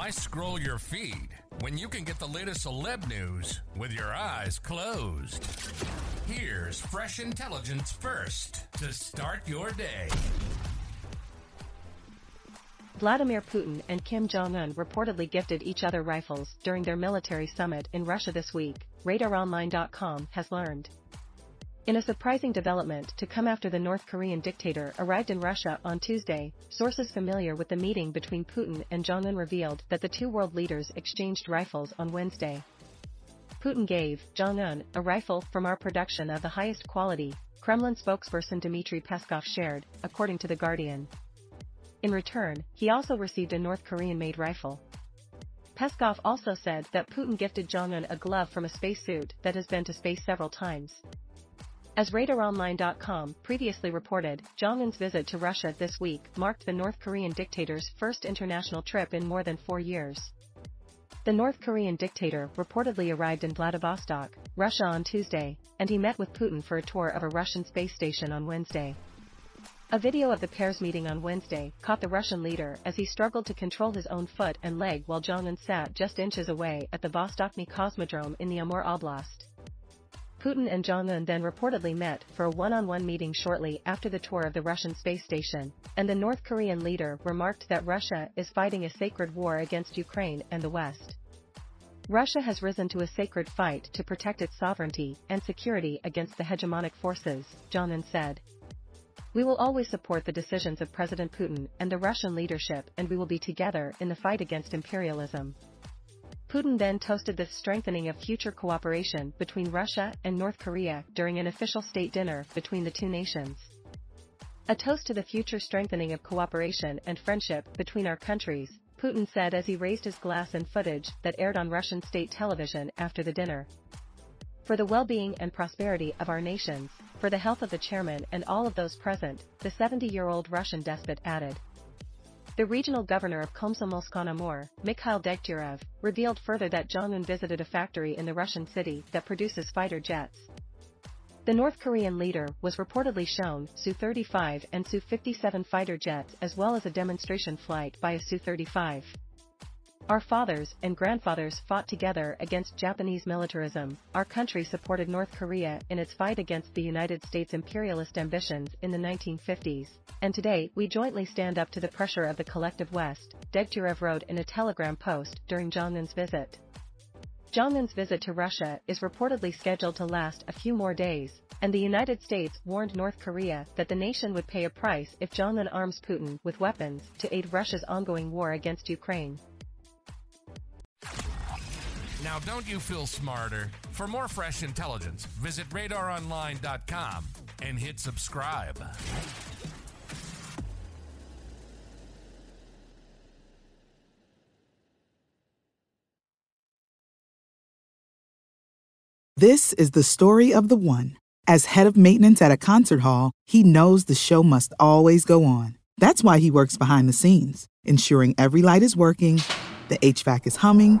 Why scroll your feed when you can get the latest celeb news with your eyes closed? Here's fresh intelligence first to start your day. Vladimir Putin and Kim Jong un reportedly gifted each other rifles during their military summit in Russia this week, RadarOnline.com has learned. In a surprising development to come after the North Korean dictator arrived in Russia on Tuesday, sources familiar with the meeting between Putin and Jong un revealed that the two world leaders exchanged rifles on Wednesday. Putin gave Jong un a rifle from our production of the highest quality, Kremlin spokesperson Dmitry Peskov shared, according to The Guardian. In return, he also received a North Korean-made rifle. Peskov also said that Putin gifted Jong-un a glove from a spacesuit that has been to space several times. As RadarOnline.com previously reported, Jong-un's visit to Russia this week marked the North Korean dictator's first international trip in more than four years. The North Korean dictator reportedly arrived in Vladivostok, Russia on Tuesday, and he met with Putin for a tour of a Russian space station on Wednesday. A video of the pair's meeting on Wednesday caught the Russian leader as he struggled to control his own foot and leg while Jong-un sat just inches away at the Vostochny Cosmodrome in the Amur Oblast. Putin and Jong-un then reportedly met for a one-on-one meeting shortly after the tour of the Russian space station, and the North Korean leader remarked that Russia is fighting a sacred war against Ukraine and the West. Russia has risen to a sacred fight to protect its sovereignty and security against the hegemonic forces, Jong-un said. We will always support the decisions of President Putin and the Russian leadership and we will be together in the fight against imperialism. Putin then toasted the strengthening of future cooperation between Russia and North Korea during an official state dinner between the two nations. A toast to the future strengthening of cooperation and friendship between our countries, Putin said as he raised his glass in footage that aired on Russian state television after the dinner. For the well-being and prosperity of our nations, for the health of the chairman and all of those present, the 70-year-old Russian despot added. The regional governor of Komsomolsk-on-Amur, Mikhail Degtyarev, revealed further that Jong-un visited a factory in the Russian city that produces fighter jets. The North Korean leader was reportedly shown Su-35 and Su-57 fighter jets as well as a demonstration flight by a Su-35. Our fathers and grandfathers fought together against Japanese militarism. Our country supported North Korea in its fight against the United States' imperialist ambitions in the 1950s. And today, we jointly stand up to the pressure of the collective West, Degtyarev wrote in a telegram post during Jong-un's visit. Jong-un's visit to Russia is reportedly scheduled to last a few more days, and the United States warned North Korea that the nation would pay a price if Jong-un arms Putin with weapons to aid Russia's ongoing war against Ukraine. Now, don't you feel smarter? For more fresh intelligence, visit radaronline.com and hit subscribe. This is the story of the one. As head of maintenance at a concert hall, he knows the show must always go on. That's why he works behind the scenes, ensuring every light is working, the HVAC is humming,